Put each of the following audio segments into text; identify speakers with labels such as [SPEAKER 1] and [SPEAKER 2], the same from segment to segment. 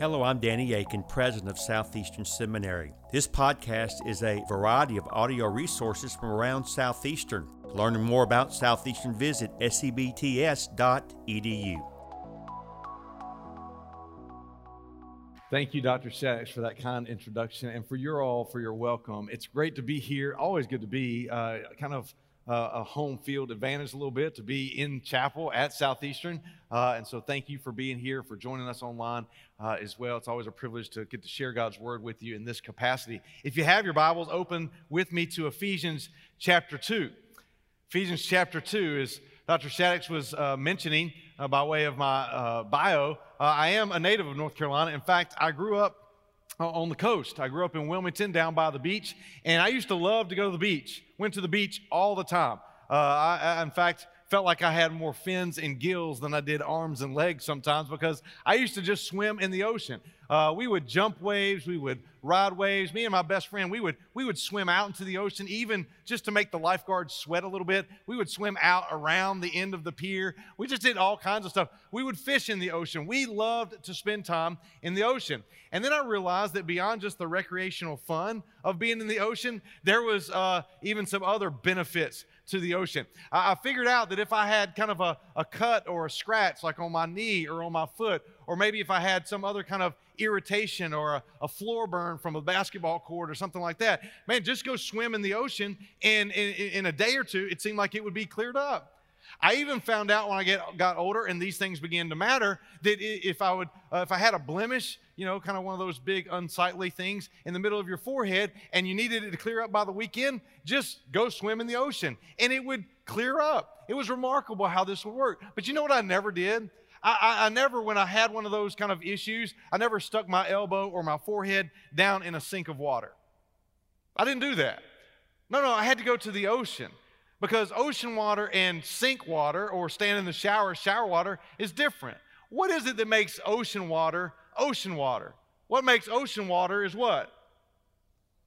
[SPEAKER 1] Hello, I'm Danny Akin, president of Southeastern Seminary. This podcast is a variety of audio resources from around Southeastern. Learning more about Southeastern, visit sebts.edu.
[SPEAKER 2] Thank you, Dr. Shaddix, for that kind introduction and for your all for your welcome. It's great to be here. Always good to be uh, kind of a home field advantage a little bit to be in chapel at Southeastern. Uh, and so thank you for being here, for joining us online uh, as well. It's always a privilege to get to share God's word with you in this capacity. If you have your Bibles, open with me to Ephesians chapter 2. Ephesians chapter 2 is Dr. Shaddix was uh, mentioning uh, by way of my uh, bio. I am a native of North Carolina. In fact, I grew up on the coast. I grew up in Wilmington down by the beach, and I used to love to go to the beach. Went to the beach all the time. Uh, I, I, in fact, felt like I had more fins and gills than I did arms and legs sometimes because I used to just swim in the ocean. Uh, we would jump waves, we would ride waves. Me and my best friend, we would we would swim out into the ocean, even just to make the lifeguards sweat a little bit. We would swim out around the end of the pier. We just did all kinds of stuff. We would fish in the ocean. We loved to spend time in the ocean. And then I realized that beyond just the recreational fun of being in the ocean, there was uh, even some other benefits to the ocean. I, I figured out that if I had kind of a, a cut or a scratch, like on my knee or on my foot, or maybe if I had some other kind of irritation or a, a, floor burn from a basketball court or something like that, man, just go swim in the ocean, and in, in a day or two, it seemed like it would be cleared up. I even found out when I get, got older and these things began to matter that if I would, uh, if I had a blemish, you know, kind of one of those big unsightly things in the middle of your forehead, and you needed it to clear up by the weekend, just go swim in the ocean, and it would clear up. It was remarkable how this would work. But you know what I never did? I, I, I, never, when I had one of those kind of issues, I never stuck my elbow or my forehead down in a sink of water. I didn't do that. No, no, I had to go to the ocean because ocean water and sink water or stand in the shower, shower water is different. What is it that makes ocean water ocean water? What makes ocean water is what?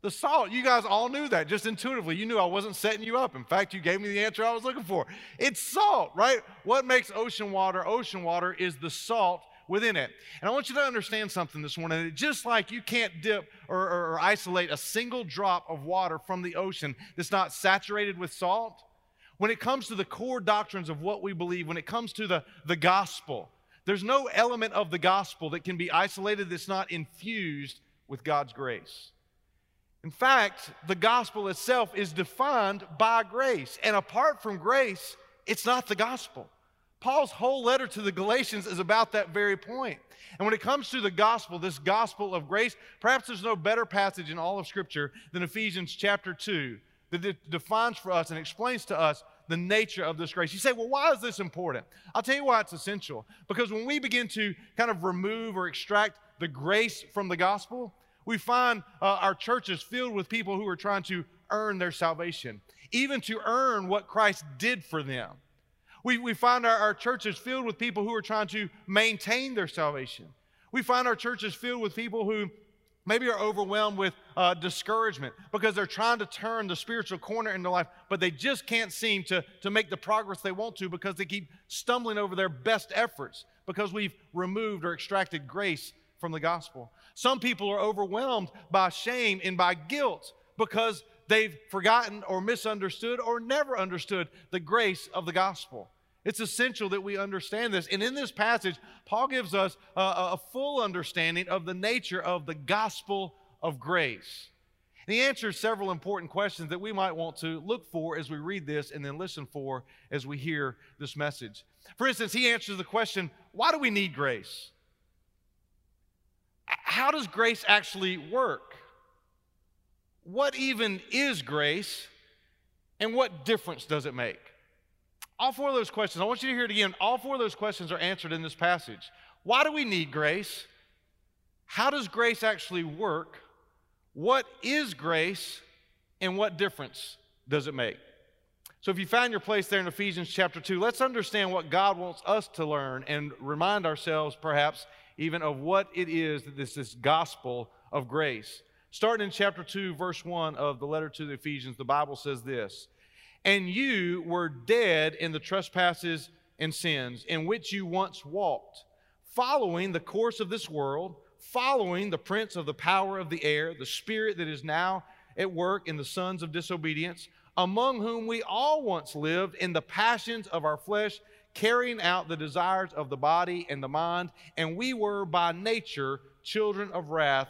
[SPEAKER 2] The salt. You guys all knew that just intuitively. You knew I wasn't setting you up. In fact, you gave me the answer I was looking for. It's salt, right? What makes ocean water ocean water is the salt within it. And I want you to understand something this morning. Just like you can't dip or, or, or isolate a single drop of water from the ocean that's not saturated with salt, when it comes to the core doctrines of what we believe, when it comes to the, the gospel, there's no element of the gospel that can be isolated that's not infused with God's grace. In fact, the gospel itself is defined by grace. And apart from grace, it's not the gospel. Paul's whole letter to the Galatians is about that very point. And when it comes to the gospel, this gospel of grace, perhaps there's no better passage in all of Scripture than Ephesians chapter 2 that defines for us and explains to us the nature of this grace. You say, well, why is this important? I'll tell you why it's essential. Because when we begin to kind of remove or extract the grace from the gospel, we find uh, our churches filled with people who are trying to earn their salvation, even to earn what Christ did for them. We, we find our, our churches filled with people who are trying to maintain their salvation. We find our churches filled with people who maybe are overwhelmed with uh, discouragement because they're trying to turn the spiritual corner in their life, but they just can't seem to, to make the progress they want to because they keep stumbling over their best efforts because we've removed or extracted grace from the gospel. Some people are overwhelmed by shame and by guilt because they've forgotten or misunderstood or never understood the grace of the gospel. It's essential that we understand this. And in this passage, Paul gives us a, a full understanding of the nature of the gospel of grace. And he answers several important questions that we might want to look for as we read this and then listen for as we hear this message. For instance, he answers the question why do we need grace? How does grace actually work? What even is grace? And what difference does it make? All four of those questions, I want you to hear it again. All four of those questions are answered in this passage. Why do we need grace? How does grace actually work? What is grace? And what difference does it make? So, if you find your place there in Ephesians chapter 2, let's understand what God wants us to learn and remind ourselves, perhaps, even of what it is that this, this gospel of grace. Starting in chapter 2, verse 1 of the letter to the Ephesians, the Bible says this And you were dead in the trespasses and sins in which you once walked, following the course of this world following the prince of the power of the air, the spirit that is now at work in the sons of disobedience, among whom we all once lived in the passions of our flesh, carrying out the desires of the body and the mind, and we were by nature children of wrath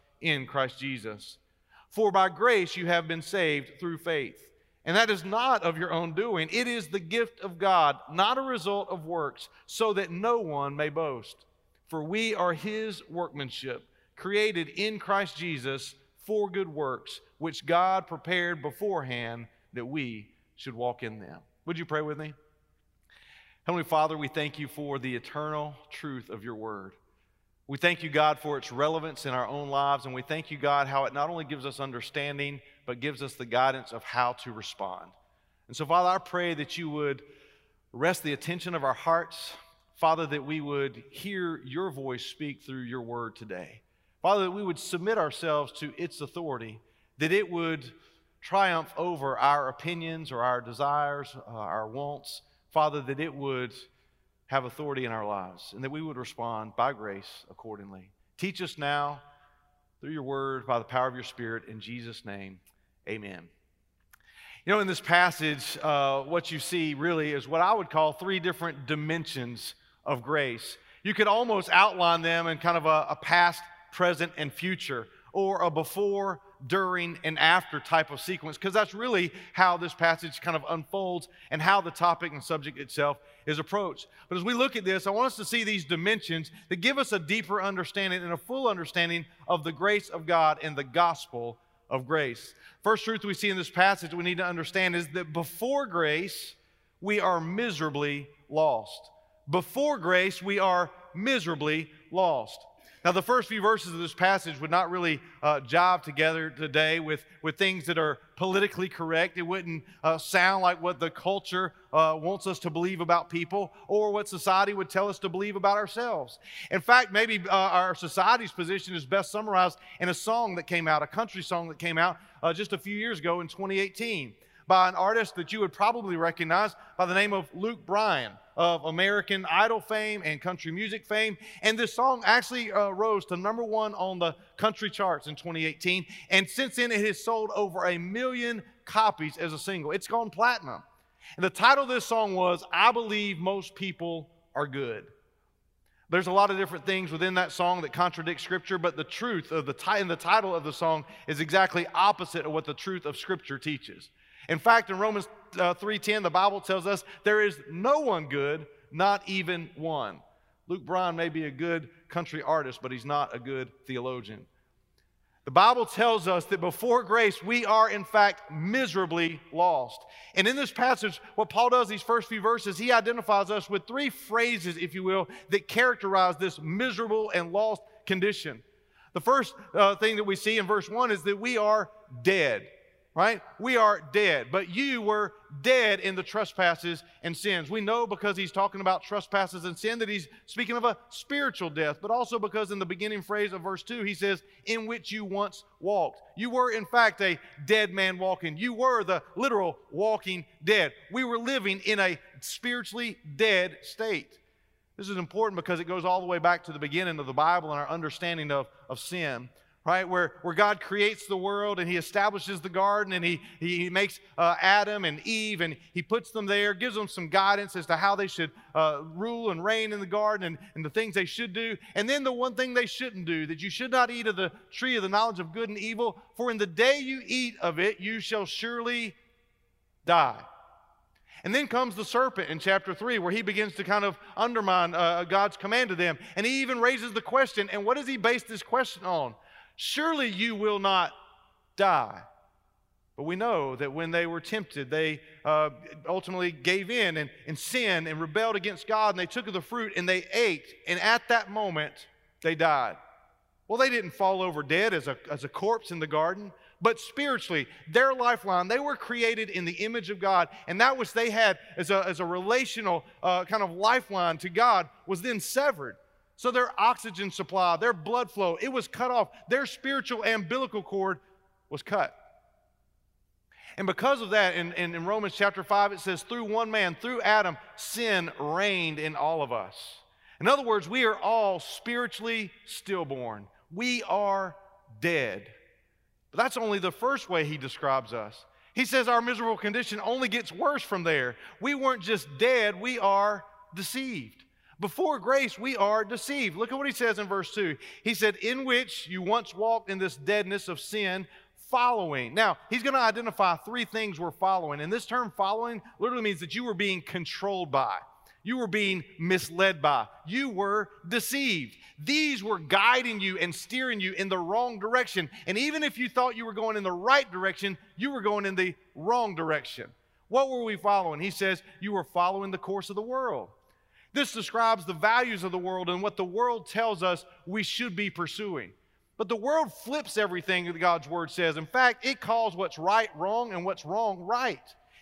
[SPEAKER 2] in Christ Jesus. For by grace you have been saved through faith. And that is not of your own doing. It is the gift of God, not a result of works, so that no one may boast. For we are his workmanship, created in Christ Jesus for good works, which God prepared beforehand that we should walk in them. Would you pray with me? Heavenly Father, we thank you for the eternal truth of your word. We thank you, God, for its relevance in our own lives, and we thank you, God, how it not only gives us understanding, but gives us the guidance of how to respond. And so, Father, I pray that you would rest the attention of our hearts, Father, that we would hear your voice speak through your word today. Father, that we would submit ourselves to its authority, that it would triumph over our opinions or our desires, uh, our wants. Father, that it would have authority in our lives and that we would respond by grace accordingly. Teach us now through your word, by the power of your spirit, in Jesus' name. Amen. You know, in this passage, uh, what you see really is what I would call three different dimensions of grace. You could almost outline them in kind of a, a past, present, and future, or a before, during, and after type of sequence, because that's really how this passage kind of unfolds and how the topic and subject itself is approached. But as we look at this, I want us to see these dimensions that give us a deeper understanding and a full understanding of the grace of God and the gospel of grace. First truth we see in this passage we need to understand is that before grace, we are miserably lost. Before grace, we are miserably lost. Now, the first few verses of this passage would not really uh, jive together today with, with things that are politically correct. It wouldn't uh, sound like what the culture uh, wants us to believe about people or what society would tell us to believe about ourselves. In fact, maybe uh, our society's position is best summarized in a song that came out, a country song that came out uh, just a few years ago in 2018 by an artist that you would probably recognize by the name of Luke Bryan of American Idol fame and country music fame. And this song actually uh, rose to number one on the country charts in 2018. And since then, it has sold over a million copies as a single. It's gone platinum. And the title of this song was I Believe Most People Are Good. There's a lot of different things within that song that contradict Scripture, but the truth of the, ti- the title of the song is exactly opposite of what the truth of Scripture teaches. In fact, in Romans uh, 3:10, the Bible tells us there is no one good, not even one. Luke Bryan may be a good country artist, but he's not a good theologian. The Bible tells us that before grace, we are in fact miserably lost. And in this passage, what Paul does, these first few verses, he identifies us with three phrases, if you will, that characterize this miserable and lost condition. The first uh, thing that we see in verse 1 is that we are dead right? We are dead, but you were dead in the trespasses and sins. We know because he's talking about trespasses and sin that he's speaking of a spiritual death, but also because in the beginning phrase of verse 2, he says, In which you once walked. You were, in fact, a dead man walking. You were the literal walking dead. We were living in a spiritually dead state. This is important because it goes all the way back to the beginning of the Bible and our understanding of, of sin right? Where, where God creates the world and He establishes the garden and He, he makes uh, Adam and Eve and He puts them there, gives them some guidance as to how they should uh, rule and reign in the garden and, and the things they should do. And then the one thing they shouldn't do that you should not eat of the tree of the knowledge of good and evil, for in the day you eat of it, you shall surely die. And then comes the serpent in chapter 3, where he begins to kind of undermine uh, God's command to them. And he even raises the question, and what does he base this question on? Surely you will not die. But we know that when they were tempted, they uh, ultimately gave in and, and sinned and rebelled against God, and they took of the fruit and they ate, and at that moment, they died. Well, they didn't fall over dead as a, as a corpse in the garden, but spiritually, their lifeline, they were created in the image of God, and that which they had as a, as a relational uh, kind of lifeline to God was then severed. So their oxygen supply, their blood flow, it was cut off. Their spiritual umbilical cord was cut. And because of that, in, in, in, Romans chapter 5, it says, through one man, through Adam, sin reigned in all of us. In other words, we are all spiritually stillborn we are dead. But that's only the first way he describes us. He says our miserable condition only gets worse from there. We weren't just dead, we are deceived. Before grace, we are deceived. Look at what he says in verse 2. He said, In which you once walked in this deadness of sin, following. Now, he's going to identify three things we're following. And this term following literally means that you were being controlled by. You were being misled by. You were deceived. These were guiding you and steering you in the wrong direction. And even if you thought you were going in the right direction, you were going in the wrong direction. What were we following? He says, You were following the course of the world. This describes the values of the world and what the world tells us we should be pursuing. But the world flips everything that God's word says. In fact, it calls what's right wrong and what's wrong right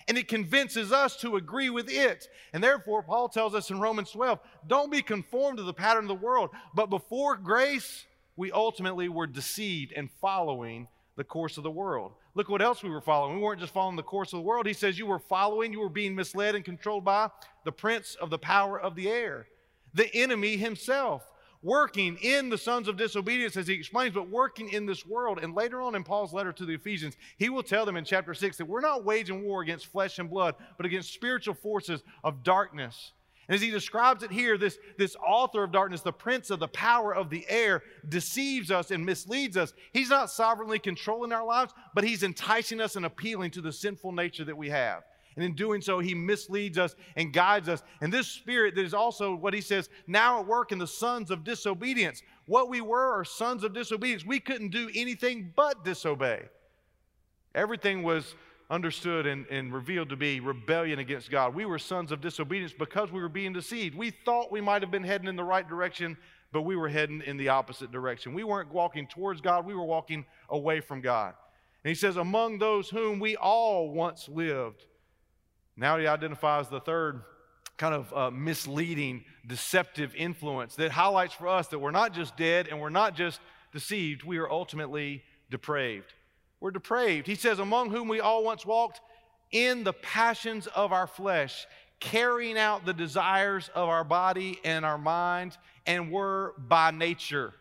[SPEAKER 2] and it convinces us to agree with it. And therefore, Paul tells us in Romans 12 don't be conformed to the pattern of the world, but before grace, we ultimately were deceived and following the course of the world. Look what else we were following. We weren't just following the course of the world. He says you were following, you were being misled and controlled by the prince of the power of the air, the enemy himself working in the sons of disobedience, as he explains, but working in this world. And later on in Paul's letter to the Ephesians, he will tell them in chapter 6 that we're not waging war against flesh and blood, but against spiritual forces of darkness. And as he describes it here, this, this author of darkness, the prince of the power of the air, deceives us and misleads us. He's not sovereignly controlling our lives, but he's enticing us and appealing to the sinful nature that we have. And in doing so, he misleads us and guides us. And this spirit that is also what he says now at work in the sons of disobedience. What we were are sons of disobedience. We couldn't do anything but disobey. Everything was understood and, and revealed to be rebellion against God. We were sons of disobedience because we were being deceived. We thought we might have been heading in the right direction, but we were heading in the opposite direction. We weren't walking towards God, we were walking away from God. And he says, Among those whom we all once lived now he identifies the third kind of uh, misleading, deceptive influence that highlights for us that we're not just dead and we're not just deceived, we are ultimately depraved. We're depraved. He says, Among whom we all once walked in the passions of our flesh, carrying out the desires of our body and our mind, and were by nature.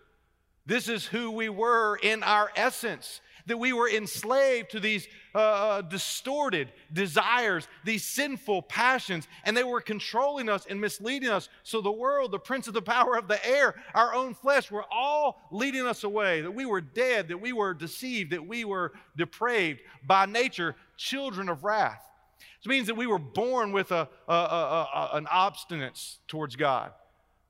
[SPEAKER 2] This is who we were in our essence that we were enslaved to these uh, uh, distorted desires, these sinful passions, and they were controlling us and misleading us. So the world, the prince of the power of the air, our own flesh, were all leading us away, that we were dead, that we were deceived, that we were depraved, by nature, children of wrath. This means that we were born with a, a, a, an obstinance towards God.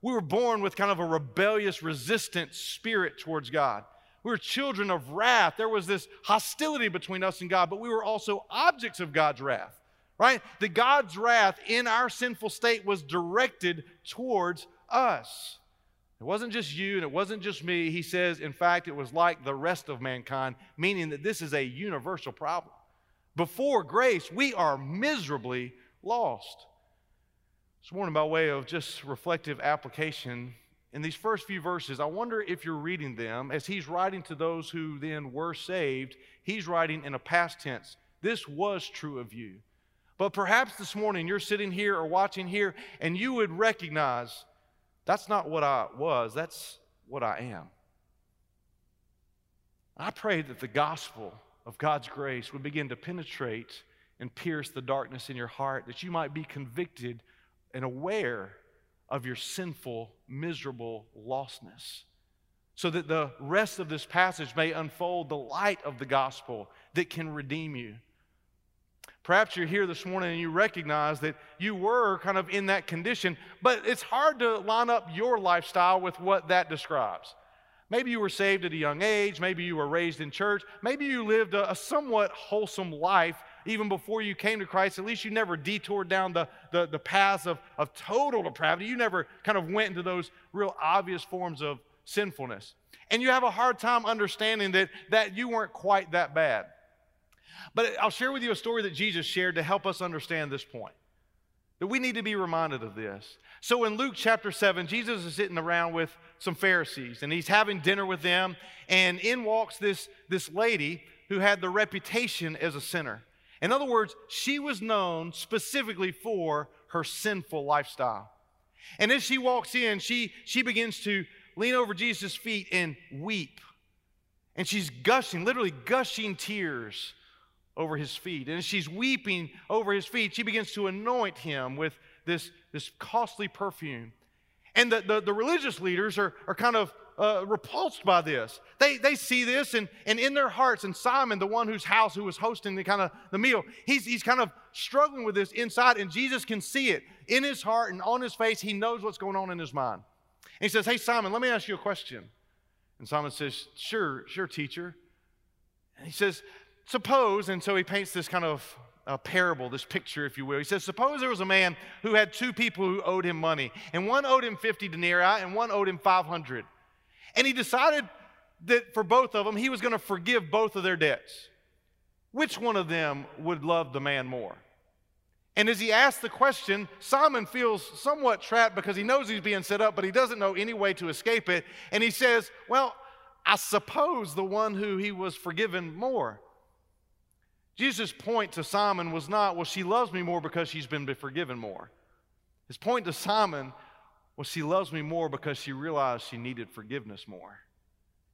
[SPEAKER 2] We were born with kind of a rebellious, resistant spirit towards God. We were children of wrath. There was this hostility between us and God, but we were also objects of God's wrath, right? The God's wrath in our sinful state was directed towards us. It wasn't just you and it wasn't just me. He says, in fact, it was like the rest of mankind, meaning that this is a universal problem. Before grace, we are miserably lost. This morning, by way of just reflective application, in these first few verses, I wonder if you're reading them as he's writing to those who then were saved, he's writing in a past tense. This was true of you. But perhaps this morning you're sitting here or watching here and you would recognize that's not what I was, that's what I am. I pray that the gospel of God's grace would begin to penetrate and pierce the darkness in your heart, that you might be convicted and aware of your sinful, miserable lostness. So that the rest of this passage may unfold the light of the gospel that can redeem you. Perhaps you're here this morning and you recognize that you were kind of in that condition, but it's hard to line up your lifestyle with what that describes. Maybe you were saved at a young age. Maybe you were raised in church. Maybe you lived a, a somewhat wholesome life even before you came to Christ, at least you never detoured down the, the, the paths of, of total depravity. You never kind of went into those real obvious forms of sinfulness. And you have a hard time understanding that, that you weren't quite that bad. But I'll share with you a story that Jesus shared to help us understand this point. That we need to be reminded of this. So in Luke chapter 7, Jesus is sitting around with some Pharisees and he's having dinner with them. And in walks this, this lady who had the reputation as a sinner. In other words, she was known specifically for her sinful lifestyle. And as she walks in, she, she begins to lean over Jesus' feet and weep. And she's gushing, literally gushing tears over his feet. And as she's weeping over his feet, she begins to anoint him with this, this costly perfume. And the, the, the religious leaders are, are kind of uh, repulsed by this. They, they see this, and, and in their hearts, and Simon, the one whose house who was hosting the kind of the meal, he's, he's kind of struggling with this inside, and Jesus can see it in his heart and on his face. He knows what's going on in his mind. And he says, Hey, Simon, let me ask you a question. And Simon says, Sure, sure, teacher. And he says, Suppose, and so he paints this kind of a parable, this picture, if you will. He says, Suppose there was a man who had two people who owed him money, and one owed him 50 denarii, and one owed him 500. And he decided that for both of them, he was going to forgive both of their debts. Which one of them would love the man more? And as he asks the question, Simon feels somewhat trapped because he knows he's being set up, but he doesn't know any way to escape it. And he says, Well, I suppose the one who he was forgiven more. Jesus' point to Simon was not, well, she loves me more because she's been forgiven more. His point to Simon was, she loves me more because she realized she needed forgiveness more.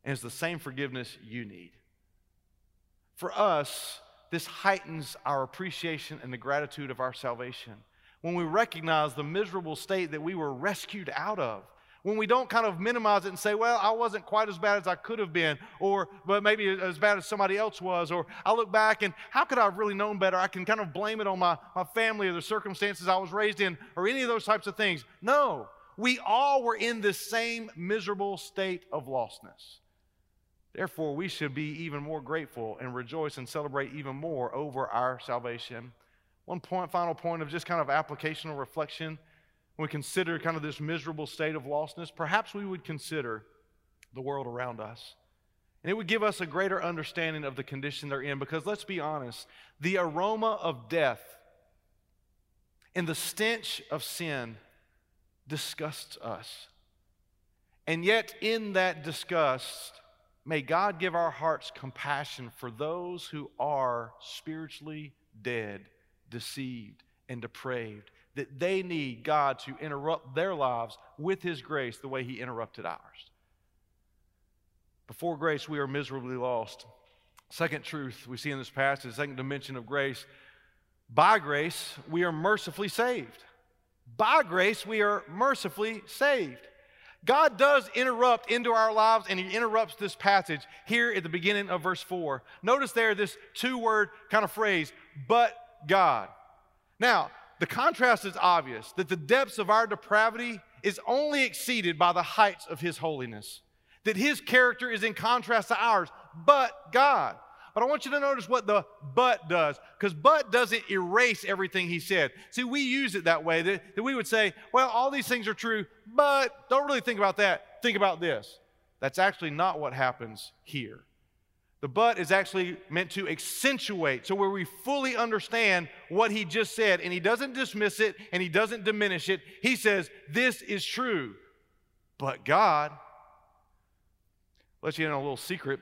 [SPEAKER 2] And it's the same forgiveness you need. For us, this heightens our appreciation and the gratitude of our salvation. When we recognize the miserable state that we were rescued out of, when we don't kind of minimize it and say, well, I wasn't quite as bad as I could have been, or but maybe as bad as somebody else was, or I look back and how could I have really known better? I can kind of blame it on my, my family or the circumstances I was raised in, or any of those types of things. No, we all were in the same miserable state of lostness. Therefore, we should be even more grateful and rejoice and celebrate even more over our salvation. One point, final point of just kind of applicational reflection when we consider kind of this miserable state of lostness, perhaps we would consider the world around us. And it would give us a greater understanding of the condition they're in because let's be honest, the aroma of death and the stench of sin disgusts us. And yet, in that disgust, may God give our hearts compassion for those who are spiritually dead, deceived, and depraved that they need God to interrupt their lives with His grace the way He interrupted ours. Before grace, we are miserably lost. Second truth we see in this passage, second dimension of grace by grace, we are mercifully saved. By grace, we are mercifully saved. God does interrupt into our lives, and He interrupts this passage here at the beginning of verse 4. Notice there this two word kind of phrase, but God. Now, the contrast is obvious that the depths of our depravity is only exceeded by the heights of His holiness, that His character is in contrast to ours, but God. But I want you to notice what the but does, because but doesn't erase everything he said. See, we use it that way, that, that we would say, well, all these things are true, but don't really think about that. Think about this. That's actually not what happens here. The but is actually meant to accentuate, so where we fully understand what he just said, and he doesn't dismiss it and he doesn't diminish it. He says, This is true. But God, let you in a little secret.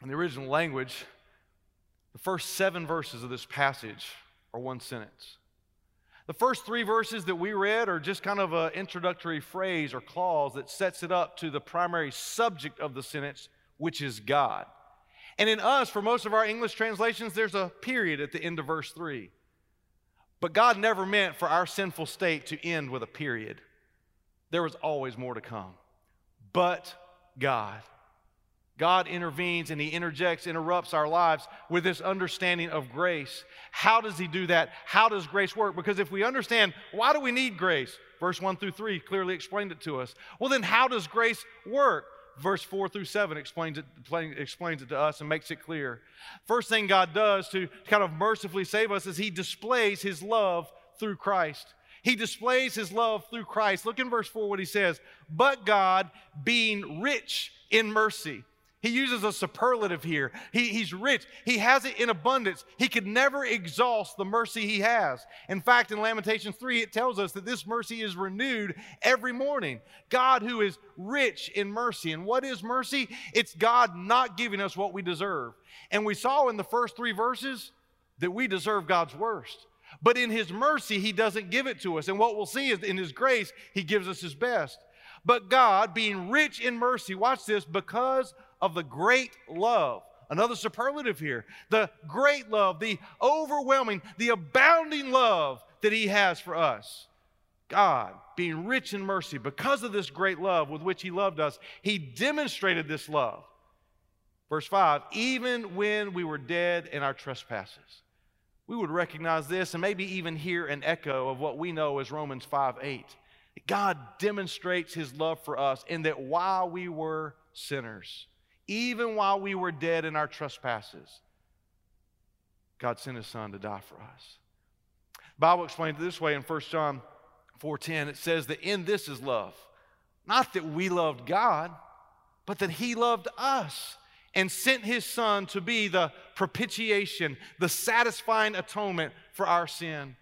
[SPEAKER 2] In the original language, the first seven verses of this passage are one sentence. The first three verses that we read are just kind of an introductory phrase or clause that sets it up to the primary subject of the sentence, which is God. And in us, for most of our English translations, there's a period at the end of verse 3. But God never meant for our sinful state to end with a period. There was always more to come. But God. God intervenes and He interjects, interrupts our lives with this understanding of grace. How does He do that? How does grace work? Because if we understand why do we need grace, verse 1 through 3 clearly explained it to us. Well, then how does grace work? Verse 4 through 7 explains it, explains it to us and makes it clear. First thing God does to kind of mercifully save us is He displays His love through Christ. He displays his love through Christ. Look in verse 4 what he says. But God, being rich in mercy. He uses a superlative here. He, he's rich. He has it in abundance. He could never exhaust the mercy he has. In fact, in Lamentations 3, it tells us that this mercy is renewed every morning. God, who is rich in mercy. And what is mercy? It's God not giving us what we deserve. And we saw in the first three verses that we deserve God's worst. But in His mercy, He doesn't give it to us. And what we'll see is in His grace, He gives us His best. But God, being rich in mercy, watch this, because of the great love. Another superlative here. The great love, the overwhelming, the abounding love that He has for us. God, being rich in mercy, because of this great love with which He loved us, He demonstrated this love. Verse 5 even when we were dead in our trespasses we would recognize this and maybe even hear an echo of what we know as Romans 5 8. God demonstrates his love for us in that while we were sinners, even while we were dead in our trespasses, God sent his son to die for us. Bible explains it this way in 1 John 4:10. It says that in this is love. Not that we loved God, but that he loved us and sent his son to be the propitiation, the satisfying atonement for our sin.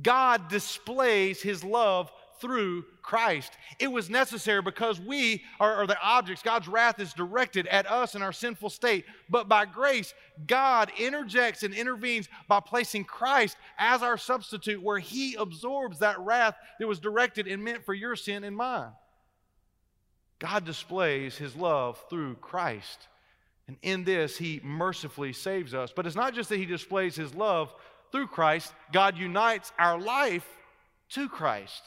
[SPEAKER 2] God displays his love through Christ. It was necessary because we are, are, the objects. God's wrath is directed at us in our sinful state. But by grace, God interjects and intervenes by placing Christ as our substitute, where he absorbs that wrath that was directed and meant for your sin and mine. God displays his love through Christ. And in this, he mercifully saves us. But it's not just that he displays his love through Christ, God unites our life to Christ.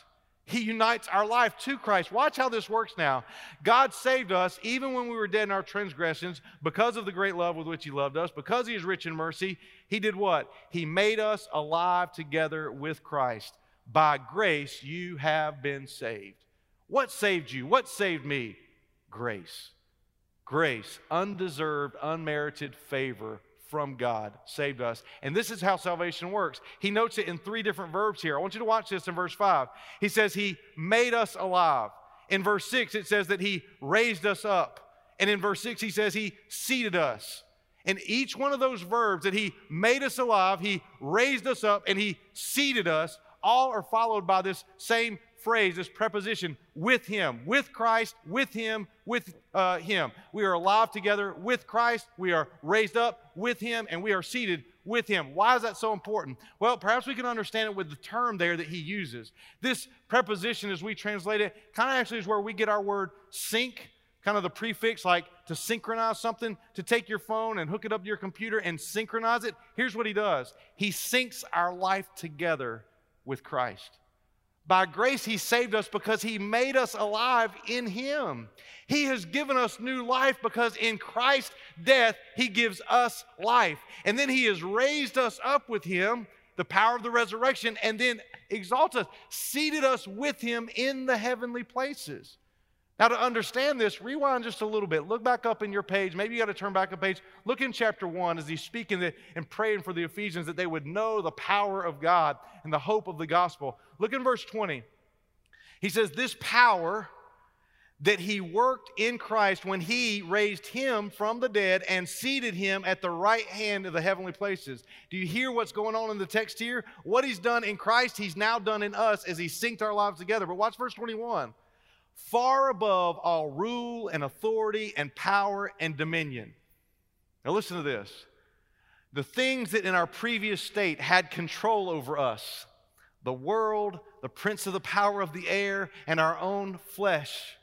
[SPEAKER 2] He unites our life to Christ. Watch how this works now. God saved us even when we were dead in our transgressions because of the great love with which He loved us, because He is rich in mercy. He did what? He made us alive together with Christ. By grace, you have been saved. What saved you? What saved me? Grace. Grace, undeserved, unmerited favor from God saved us. And this is how salvation works. He notes it in three different verbs here. I want you to watch this in verse 5. He says, He made us alive. In verse 6, it says that He raised us up. And in verse 6, He says He seated us. And each one of those verbs that He made us alive, He raised us up, and He seated us, all are followed by this same phrase, this preposition, with Him, with Christ, with Him, with uh, Him. We are alive together with Christ. We are raised up with Him, and we are seated with Him. Why is that so important? Well, perhaps we can understand it with the term there that He uses. This preposition, as we translate it, kind of actually is where we get our word sync kind of the prefix like to synchronize something, to take your phone and hook it up to your computer and synchronize it. Here's what he does He syncs our life together with Christ. By grace, He saved us because He made us alive in Him. He has given us new life because in Christ's death, He gives us life. And then He has raised us up with Him, the power of the resurrection, and then exalted us, seated us with Him in the heavenly places. Now, to understand this, rewind just a little bit. Look back up in your page. Maybe you got to turn back a page. Look in chapter 1 as he's speaking and praying for the Ephesians that they would know the power of God and the hope of the gospel. Look in verse 20. He says, This power that he worked in Christ when he raised him from the dead and seated him at the right hand of the heavenly places. Do you hear what's going on in the text here? What he's done in Christ, he's now done in us as he synced our lives together. But watch verse 21 far above all rule and authority and power and dominion. Now, listen to this. The things that in our previous state had control over us, the world, the prince of the power of the air, and our own flesh,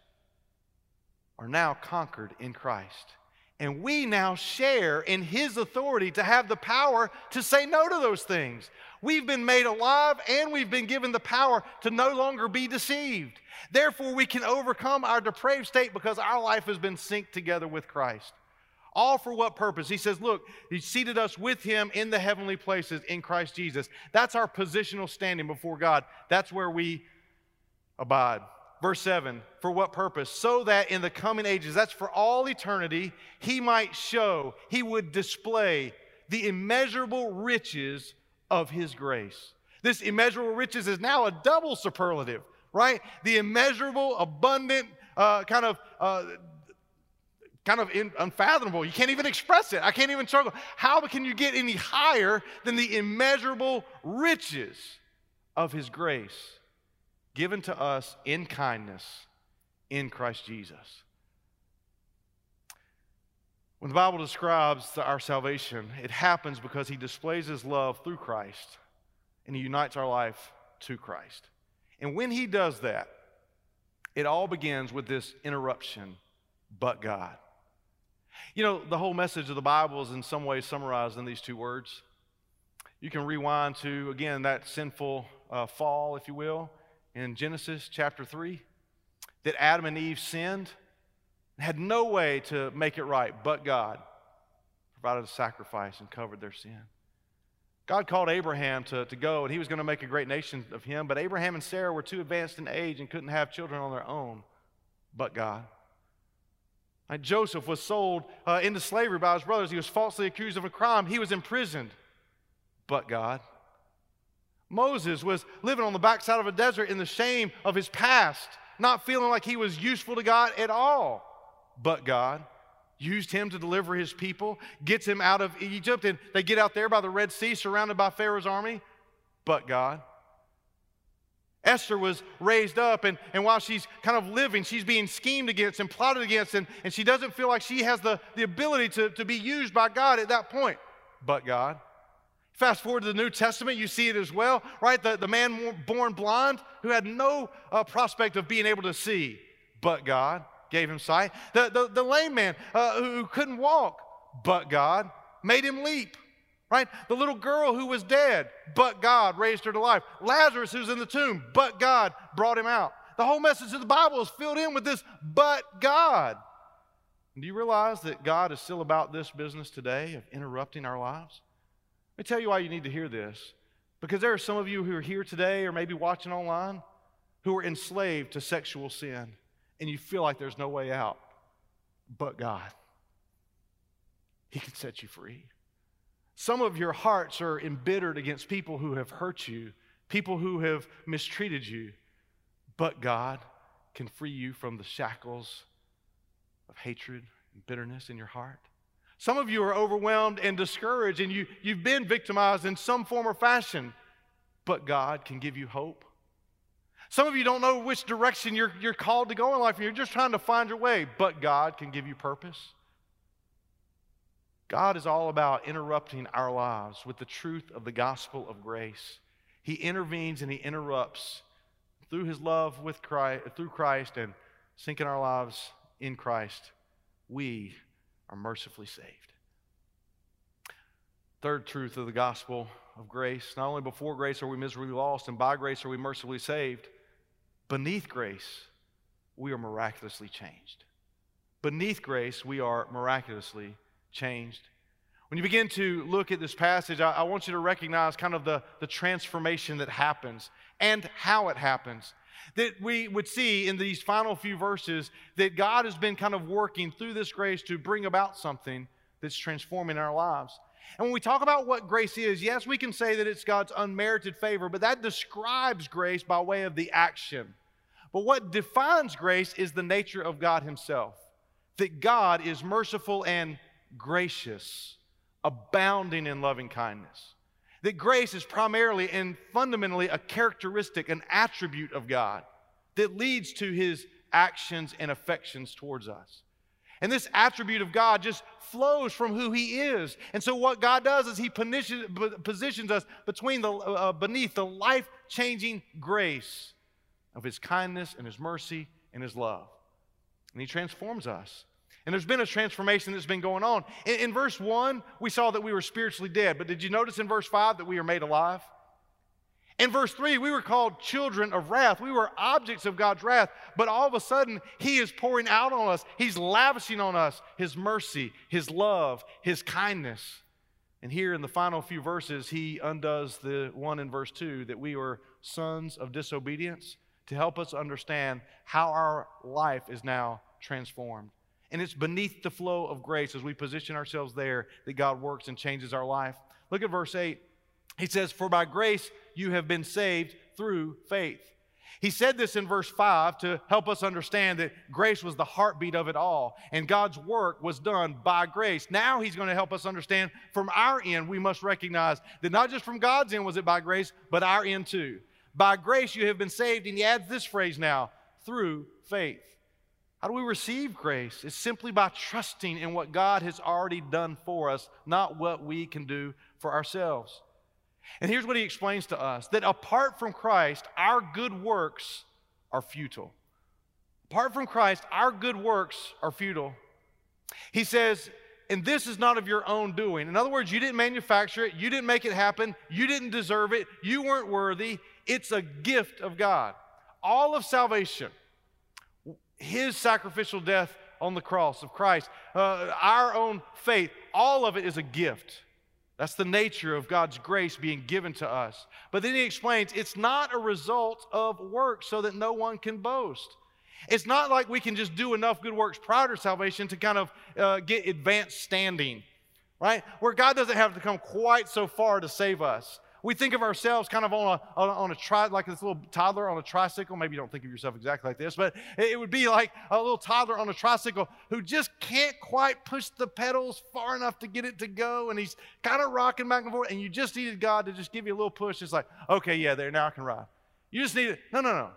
[SPEAKER 2] are now conquered in Christ. And we now share in his authority to have the power to say no to those things. We've been made alive and we've been given the power to no longer be deceived. Therefore, we can overcome our depraved state because our life has been synced together with Christ. All for what purpose? He says, Look, He seated us with Him in the heavenly places in Christ Jesus. That's our positional standing before God. That's where we abide. Verse 7 For what purpose? So that in the coming ages, that's for all eternity, He might show, He would display the immeasurable riches of His grace This immeasurable riches is now a double superlative, right? The immeasurable, abundant, uh, kind of. Uh, kind of in, unfathomable. You can't even express it. I can't even struggle. How can you get any higher than the immeasurable riches of His grace given to us in kindness in Christ Jesus? When the Bible describes our salvation, it happens because He displays His love through Christ and He unites our life to Christ. And when He does that, it all begins with this interruption, but God. You know, the whole message of the Bible is in some ways summarized in these two words. You can rewind to, again, that sinful uh, fall, if you will, in Genesis chapter 3, that Adam and Eve sinned had no way to make it right but God provided a sacrifice and covered their sin. God called Abraham to, to go, and he was going to make a great nation of him, but Abraham and Sarah were too advanced in age and couldn't have children on their own, but God. Like Joseph was sold uh, into slavery by his brothers. He was falsely accused of a crime. He was imprisoned, but God. Moses was living on the backside of a desert in the shame of his past, not feeling like he was useful to God at all but God. Used him to deliver his people, gets him out of Egypt, and they get out there by the Red Sea, surrounded by Pharaoh's army, but God. Esther was raised up, and, and while she's kind of living, she's being schemed against and plotted against, and, and she doesn't feel like she has the, the ability to, to be used by God at that point. But God. Fast forward to the New Testament, you see it as well, right? The, the man born blind who had no uh, prospect of being able to see, but God gave him sight. The, the, the lame man uh, who couldn't walk, but God made him leap. Right? The little girl who was dead, but God raised her to life. Lazarus who's in the tomb, but God brought him out. The whole message of the Bible is filled in with this, but God. And do you realize that God is still about this business today of interrupting our lives? Let me tell you why you need to hear this. Because there are some of you who are here today or maybe watching online who are enslaved to sexual sin and you feel like there's no way out but God. He can set you free. Some of your hearts are embittered against people who have hurt you, people who have mistreated you, but God can free you from the shackles of hatred and bitterness in your heart. Some of you are overwhelmed and discouraged, and you, you've been victimized in some form or fashion, but God can give you hope. Some of you don't know which direction you're, you're called to go in life, and you're just trying to find your way, but God can give you purpose. God is all about interrupting our lives with the truth of the gospel of grace. He intervenes and He interrupts through His love with Christ, through Christ and syncing our lives in Christ. We are mercifully saved. Third truth of the gospel of grace not only before grace are we miserably lost, and by grace are we mercifully saved, Beneath grace, we are miraculously changed. Beneath grace, we are miraculously changed. When you begin to look at this passage, I, I, want you to recognize kind of the, the transformation that happens and how it happens. That we would see in these final few verses that God has been kind of working through this grace to bring about something that's transforming our lives. And when we talk about what grace is, yes, we can say that it's God's unmerited favor, but that describes grace by way of the action. But what defines grace is the nature of God Himself that God is merciful and gracious, abounding in loving kindness. That grace is primarily and fundamentally a characteristic, an attribute of God that leads to His actions and affections towards us. And this attribute of God just flows from who He is. And so, what God does is He positions us between the, uh, beneath the life changing grace of His kindness and His mercy and His love. And He transforms us. And there's been a transformation that's been going on. In, in verse 1, we saw that we were spiritually dead. But did you notice in verse 5 that we are made alive? In verse 3, we were called children of wrath. We were objects of God's wrath. But all of a sudden, He is pouring out on us. He's lavishing on us His mercy, His love, His kindness. And here in the final few verses, He undoes the one in verse 2 that we were sons of disobedience to help us understand how our life is now transformed. And it's beneath the flow of grace as we position ourselves there that God works and changes our life. Look at verse 8. He says, For by grace you have been saved through faith. He said this in verse 5 to help us understand that grace was the heartbeat of it all, and God's work was done by grace. Now he's going to help us understand from our end, we must recognize that not just from God's end was it by grace, but our end too. By grace you have been saved, and he adds this phrase now through faith. How do we receive grace? It's simply by trusting in what God has already done for us, not what we can do for ourselves. And here's what he explains to us that apart from Christ, our good works are futile. Apart from Christ, our good works are futile. He says, and this is not of your own doing. In other words, you didn't manufacture it, you didn't make it happen, you didn't deserve it, you weren't worthy. It's a gift of God. All of salvation, His sacrificial death on the cross of Christ, uh, our own faith, all of it is a gift. That's the nature of God's grace being given to us. But then he explains it's not a result of works so that no one can boast. It's not like we can just do enough good works prior to salvation to kind of uh, get advanced standing, right? Where God doesn't have to come quite so far to save us. We think of ourselves kind of on a, on a, on a tri, like this little toddler on a tricycle. Maybe you don't think of yourself exactly like this, but it would be like a little toddler on a tricycle who just can't quite push the pedals far enough to get it to go. And he's kind of rocking back and forth. And you just needed God to just give you a little push. It's like, okay, yeah, there, now I can ride. You just needed, no, no, no.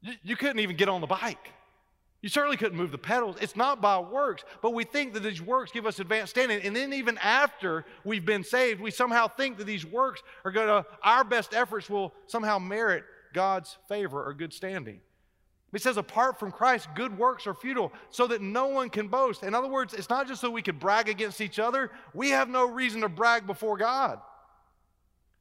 [SPEAKER 2] You, you couldn't even get on the bike. You certainly couldn't move the pedals. It's not by works, but we think that these works give us advanced standing. And then even after we've been saved, we somehow think that these works are going to, our best efforts will somehow merit God's favor or good standing. He says, apart from Christ, good works are futile, so that no one can boast. In other words, it's not just so we can brag against each other. We have no reason to brag before God.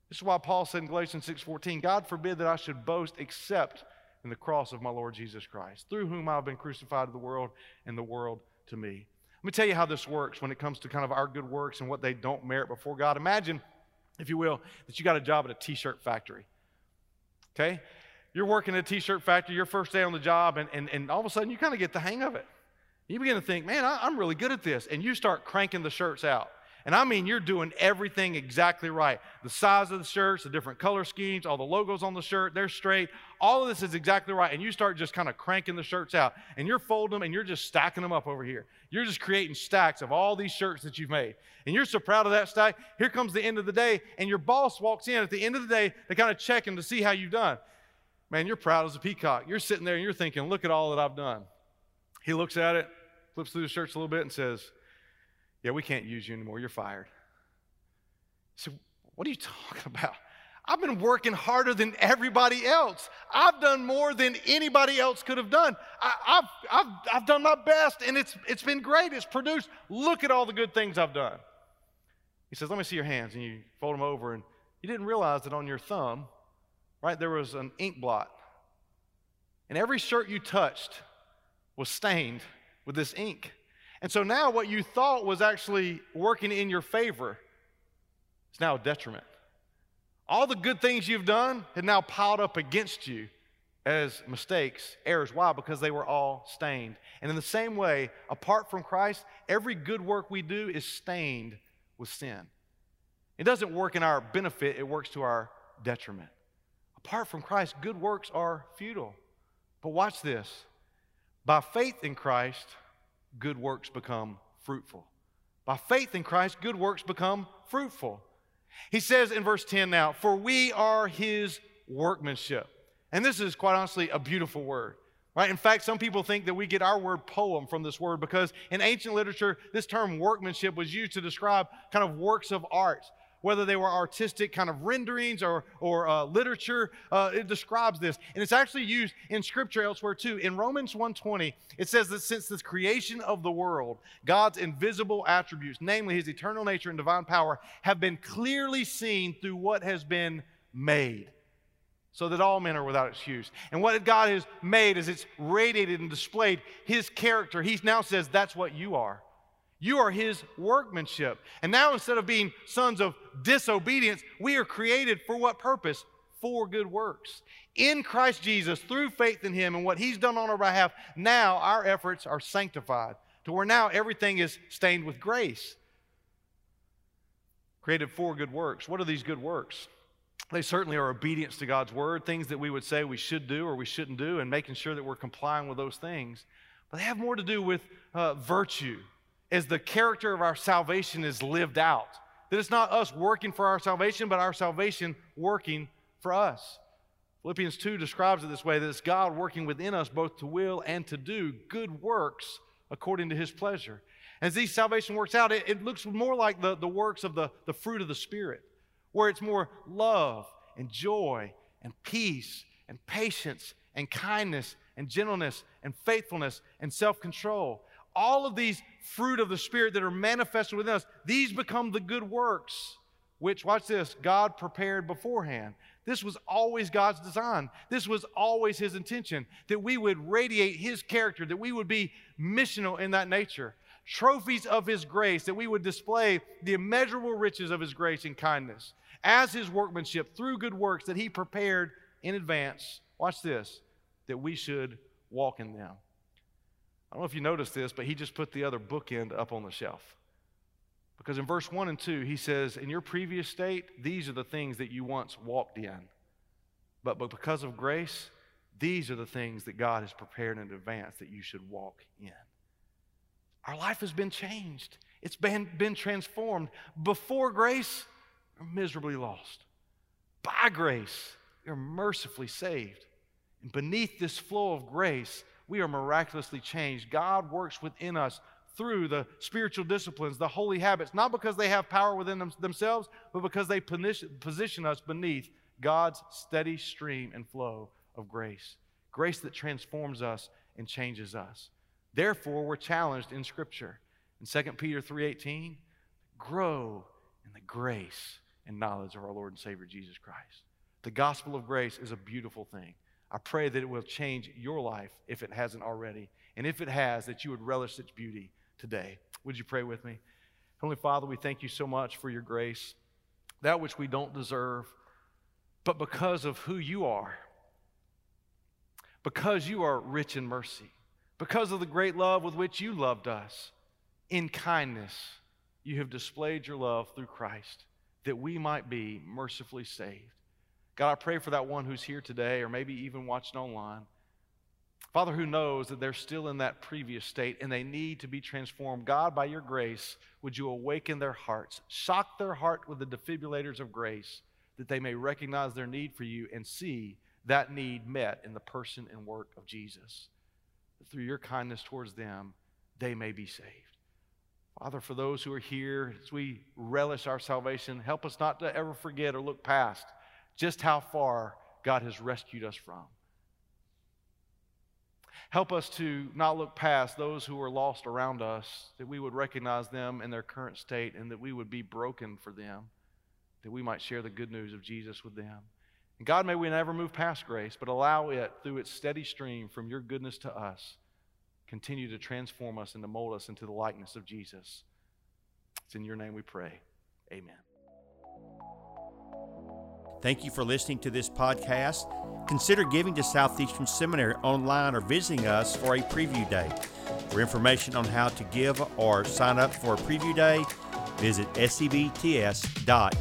[SPEAKER 2] This is why Paul said in Galatians 6:14, God forbid that I should boast except in the cross of my Lord Jesus Christ, through whom I've been crucified to the world and the world to me. Let me tell you how this works when it comes to kind of our good works and what they don't merit before God. Imagine, if you will, that you got a job at a t shirt factory. Okay? You're working at a t shirt factory, your first day on the job, and, and, and all of a sudden you kind of get the hang of it. You begin to think, man, I, I'm really good at this. And you start cranking the shirts out. And I mean, you're doing everything exactly right. The size of the shirts, the different color schemes, all the logos on the shirt, they're straight. All of this is exactly right. And you start just kind of cranking the shirts out. And you're folding them and you're just stacking them up over here. You're just creating stacks of all these shirts that you've made. And you're so proud of that stack. Here comes the end of the day, and your boss walks in at the end of the day to kind of check him to see how you've done. Man, you're proud as a peacock. You're sitting there and you're thinking, look at all that I've done. He looks at it, flips through the shirts a little bit, and says, yeah, we can't use you anymore. You're fired. So, what are you talking about? I've been working harder than everybody else. I've done more than anybody else could have done. I, have I've, I've done my best, and it's, it's been great. It's produced. Look at all the good things I've done. He says, Let me see your hands. And you fold them over, and you didn't realize that on your thumb, right, there was an ink blot. And every shirt you touched was stained with this ink. And so now what you thought was actually working in your favor is now a detriment. All the good things you've done had now piled up against you as mistakes, errors. Why? Because they were all stained. And in the same way, apart from Christ, every good work we do is stained with sin. It doesn't work in our benefit, it works to our detriment. Apart from Christ, good works are futile. But watch this by faith in Christ, good works become fruitful. By faith in Christ, good works become fruitful. He says in verse 10 now, For we are his workmanship. And this is quite honestly a beautiful word. Right? In fact, some people think that we get our word poem from this word because in ancient literature, this term workmanship was used to describe kind of works of art whether they were artistic kind of renderings or, or uh, literature, uh, it describes this. And it's actually used in scripture elsewhere too. In Romans 1.20, it says that since the creation of the world, God's invisible attributes, namely his eternal nature and divine power, have been clearly seen through what has been made so that all men are without excuse. And what God has made is it's radiated and displayed his character. He now says that's what you are. You are his workmanship. And now, instead of being sons of disobedience, we are created for what purpose? For good works. In Christ Jesus, through faith in him and what he's done on our behalf, now our efforts are sanctified to where now everything is stained with grace. Created for good works. What are these good works? they certainly are obedience to God's word, things that we would say we should do or we shouldn't do, and making sure that we're complying with those things. But they have more to do with uh, virtue, as the character of our salvation is lived out. That it's not us working for our salvation, but our salvation working for us. Philippians 2 describes it this way that it's God working within us both to will and to do good works according to his pleasure. As these salvation works out, it, it looks more like the, the works of the, the fruit of the Spirit, where it's more love and joy and peace and patience and kindness and gentleness and faithfulness and self control. All of these fruit of the Spirit that are manifested within us, these become the good works, which, watch this, God prepared beforehand. This was always God's design. This was always His intention that we would radiate His character, that we would be missional in that nature. Trophies of His grace, that we would display the immeasurable riches of His grace and kindness as His workmanship through good works that He prepared in advance. Watch this, that we should walk in them. I don't know if you noticed this, but He just put the other bookend up on the shelf. Because in verse 1 and 2, he says, In your previous state, these are the things that you once walked in. But, but because of grace, these are the things that God has prepared in advance that you should walk in. Our life has been changed, it's been, been transformed. Before grace, we're miserably lost. By grace, are mercifully saved. And beneath this flow of grace, we are miraculously changed. God works within us through the spiritual disciplines, the holy habits, not because they have power within them, themselves, but because they position us beneath God's steady stream and flow of grace. Grace that transforms us and changes us. Therefore, we're challenged in Scripture. In 2 Peter 3:18, grow in the grace and knowledge of our Lord and Savior Jesus Christ. The gospel of grace is a beautiful thing. I pray that it will change your life if it hasn't already. And if it has, that you would relish its beauty today. Would you pray with me? Heavenly Father, we thank you so much for your grace, that which we don't deserve, but because of who you are, because you are rich in mercy, because of the great love with which you loved us, in kindness, you have displayed your love through Christ that we might be mercifully saved. God, I pray for that one who's here today or maybe even watching online Father, who knows that they're still in that previous state and they need to be transformed, God, by your grace, would you awaken their hearts, shock their heart with the defibrillators of grace, that they may recognize their need for you and see that need met in the person and work of Jesus. That through your kindness towards them, they may be saved. Father, for those who are here, as we relish our salvation, help us not to ever forget or look past just how far God has rescued us from. Help us to not look past those who are lost around us, that we would recognize them in their current state and that we would be broken for them, that we might share the good news of Jesus with them. And God, may we never move past grace, but allow it through its steady stream from your goodness to us, continue to transform us and to mold us into the likeness of Jesus. It's in your name we pray. Amen.
[SPEAKER 1] Thank you for listening to this podcast. Consider giving to Southeastern Seminary online or visiting us for a preview day. For information on how to give or sign up for a preview day, visit sebts.edu.